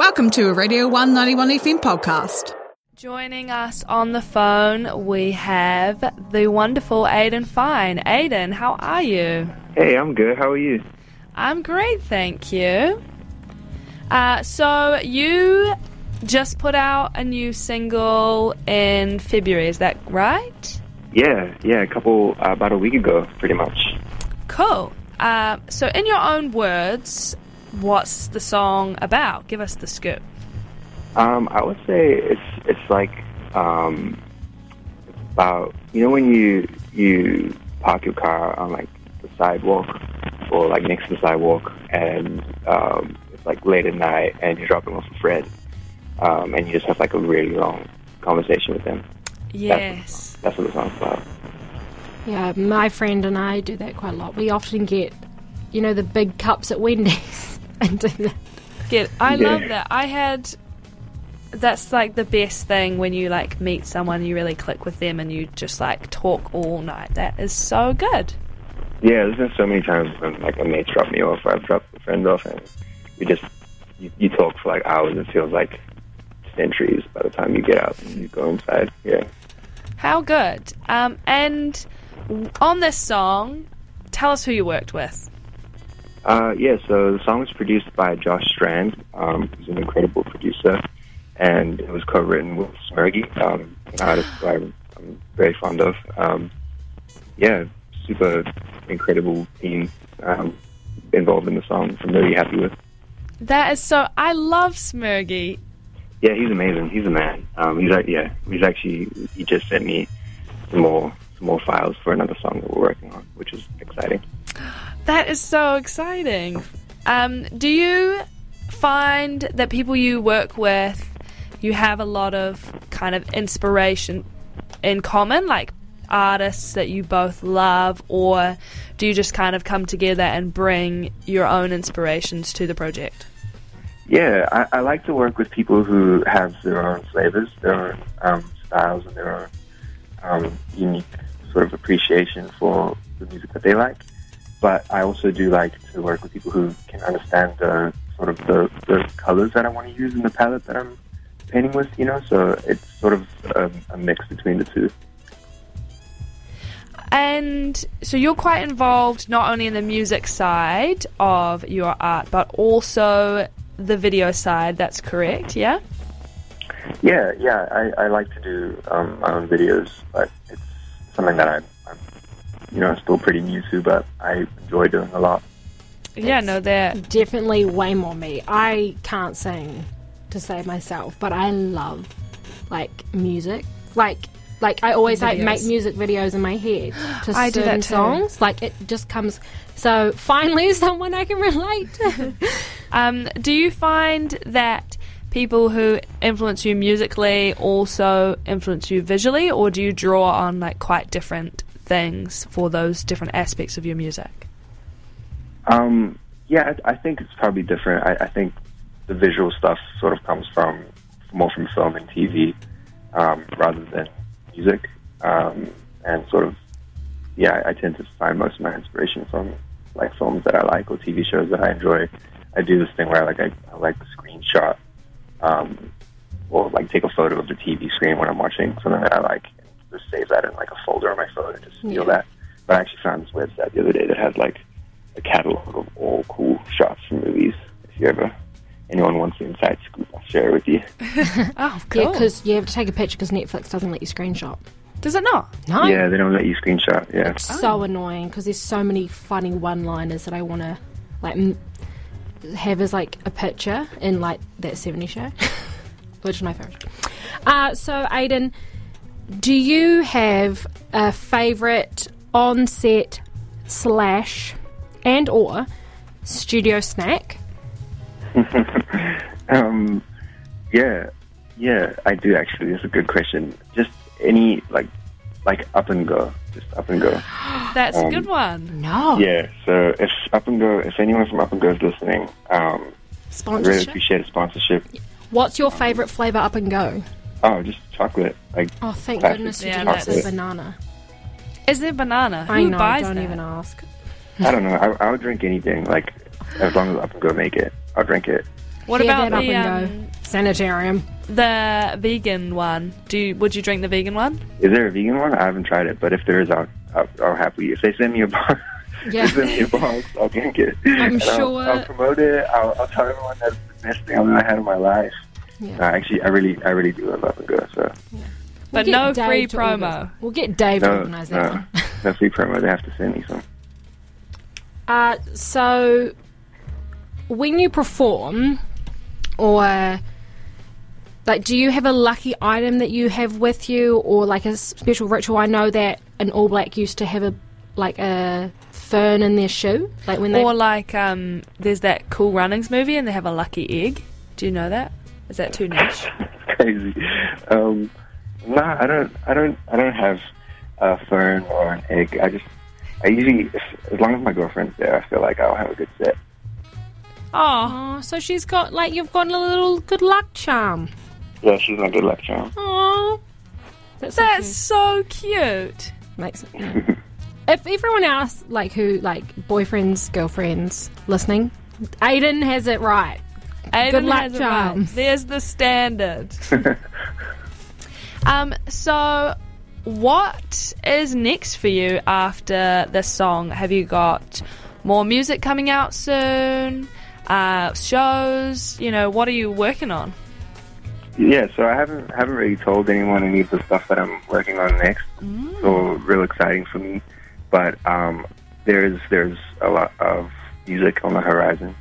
Welcome to a Radio 191 FM podcast. Joining us on the phone, we have the wonderful Aiden Fine. Aiden, how are you? Hey, I'm good. How are you? I'm great, thank you. Uh, so, you just put out a new single in February, is that right? Yeah, yeah, a couple, uh, about a week ago, pretty much. Cool. Uh, so, in your own words, what's the song about? Give us the scoop. Um, I would say it's it's like um, it's about you know when you you park your car on like the sidewalk or like next to the sidewalk and um, it's like late at night and you're dropping off a friend um, and you just have like a really long conversation with them. Yes. That's what the song's about. Yeah, my friend and I do that quite a lot. We often get, you know, the big cups at Wendy's and do that. Get, I Yeah. love that. I had. That's like the best thing when you like meet someone, you really click with them, and you just like talk all night. That is so good. Yeah, there's been so many times when like a mate's dropped me off, or I've dropped a friend off, and we just you, you talk for like hours. It feels like centuries by the time you get out and you go inside. Yeah. How good. Um, and on this song, tell us who you worked with. Uh, yeah, so the song was produced by Josh Strand, um, who's an incredible producer, and it was co-written with Smergy, um, an artist who I'm, I'm very fond of. Um, yeah, super incredible team um, involved in the song. I'm really happy with. That is so. I love Smurgy. Yeah, he's amazing. He's a man. Um, he's like, yeah, he's actually he just sent me some more some more files for another song that we're working on, which is exciting. That is so exciting. Um, do you find that people you work with, you have a lot of kind of inspiration in common, like artists that you both love, or do you just kind of come together and bring your own inspirations to the project? Yeah, I, I like to work with people who have their own flavors, their own um, styles, and their own um, unique sort of appreciation for the music that they like. But I also do like to work with people who can understand the sort of the, the colors that I want to use in the palette that I'm painting with. You know, so it's sort of a, a mix between the two. And so you're quite involved not only in the music side of your art, but also the video side. That's correct, yeah? Yeah, yeah, I, I like to do um, my own videos, but it's something that I'm, you know, I'm still pretty new to, but I enjoy doing a lot. Yeah, no, they're Definitely way more me. I can't sing to save myself, but I love like music. Like like I always like make music videos in my head to I do certain that too. songs. Like it just comes. So finally, someone I can relate to. Um, do you find that people who influence you musically also influence you visually, or do you draw on like quite different things for those different aspects of your music? Um, yeah, I, I think it's probably different. I, I think the visual stuff sort of comes from more from film and TV um, rather than music, um, and sort of yeah, I, I tend to find most of my inspiration from like films that I like or TV shows that I enjoy. I do this thing where I like I, I like screenshot um, or like take a photo of the TV screen when I'm watching something that I like that in like a folder on my phone and just feel Yeah. that. But I actually found this website the other day that has like a catalog of all cool shots from movies. If you ever anyone wants the inside scoop, I'll share it with you. Oh, Yeah, because you have to take a picture because Netflix doesn't let you screenshot. does it not? No, Yeah, they don't let you screenshot. Yeah. it's so annoying because there's so many funny one-liners that I want to like m- have as like a picture in like that 70 show, which is my favorite. Uh, so Aiden, do you have a favorite on-set slash and or studio snack? Um, yeah, yeah, I do actually. It's a good question. Just any like, like up and go, just up and go. That's a Um, good one. No Yeah. So if up and go, if anyone from up and go is listening, um, I really appreciate a sponsorship. What's your favorite flavor up and go? Oh, just chocolate. Like, Oh, thank goodness you Yeah, didn't say that's- banana. Is there banana? I Who know. buys Don't that? even ask. I don't know. I, I would drink anything. Like, as long as I and go make it, I'll drink it. What Hear about that up the and um, go. Sanitarium. the vegan one? Do you, would you drink the vegan one? Is there a vegan one? I haven't tried it, but if there is, I'll, I'll, I'll happily. If they send me a box, Yeah. they send me a box, I'll drink it. I'm And I'll- sure- I'll, promote it. I'll, I'll tell everyone that's the best thing I've ever had in my life. Yeah. Uh, actually, I really, I really do love Up and Go. So But We'll no get Dave free promo. We'll get Dave to no, organise that no, one. no free promo. They have to send me some. Uh, so, when you perform, or like, do you have a lucky item that you have with you, or like a special ritual? I know that an All Black used to have a like a fern in their shoe, like when they. Or like, um, there's that Cool Runnings movie, and they have a lucky egg. Do you know that? Is that too niche? crazy. Um, nah, I don't, I don't, I don't have a fern or an egg. I just, I usually, as long as my girlfriend's there, I feel like I'll have a good set. Oh, Oh, so she's got like you've got a little good luck charm. Yeah, she's my good luck charm. Oh, that's, so that's cute. so cute. makes it. if everyone else, like who, like boyfriends, girlfriends, listening, Aiden has it right. Aiden Good luck has charms. There's the standard. um, so what is next for you after this song? Have you got more music coming out soon? Uh, shows? You know, what are you working on? Yeah, so I haven't haven't really told anyone any of the stuff that I'm working on next. So real exciting for me. But um, there's there's a lot of music on the horizon.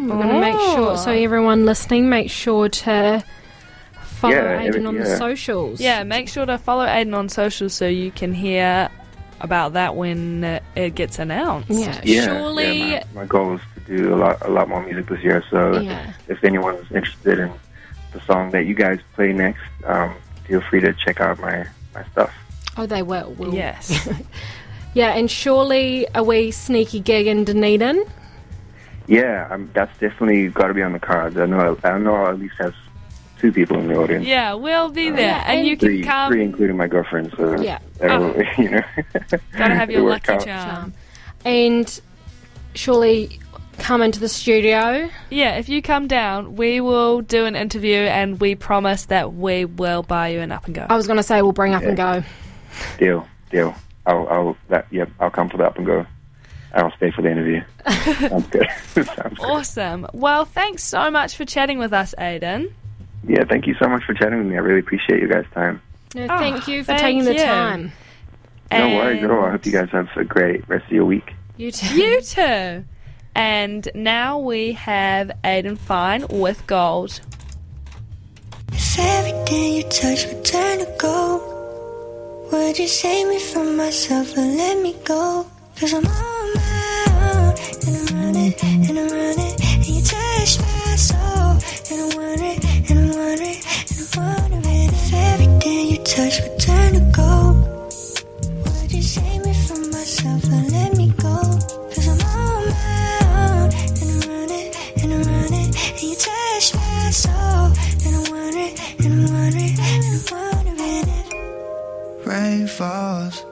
We're going to make sure, so everyone listening, make sure to follow Yeah, Aiden every- on the socials. Yeah, make sure to follow Aiden on social so you can hear about that when uh, it gets announced. Yeah, Yeah, surely. yeah, my, my goal is to do a lot a lot more music this year. So Yeah. if anyone's interested in the song that you guys play next, um, feel free to check out my my stuff. Oh, they will. will. Yes. Yeah, and surely a wee sneaky gig in Dunedin. Yeah, um, that's definitely got to be on the cards. I know I know I'll at least have two people in the audience. yeah, we'll be there. And, and- you can Three, come. three including my girlfriend. So Yeah. that'll, you know, Gotta have your lucky out. charm. Um, and surely come into the studio. Yeah, if you come down, we will do an interview and we promise that we will buy you an up and go. I was going to say we'll bring up and go. Deal, deal. I'll, I'll, that, yep, I'll come for the up and go. I'll stay for the interview. Sounds good. Sounds good. Awesome. Well, thanks so much for chatting with us, Aiden. Yeah, thank you so much for chatting with me. I really appreciate you guys' time. No, Oh, thank ah, you for thank taking the you. time. No worries at all. I hope you guys have a great rest of your week. You too. You too. And now we have Aiden Fine with Gold. If everything you touch would turn to gold, would you save me from myself and let me go? Cause I'm on and I'm running, and you touch my soul, and I'm wondering, and I'm wondering, and I'm wondering if everything you touch would turn to gold. Would you save me from myself and let me go? Cause I'm on my own, and I'm running, and I'm running, and you touch my soul, and I'm wondering, and I'm wondering, and I'm wondering if Rain falls.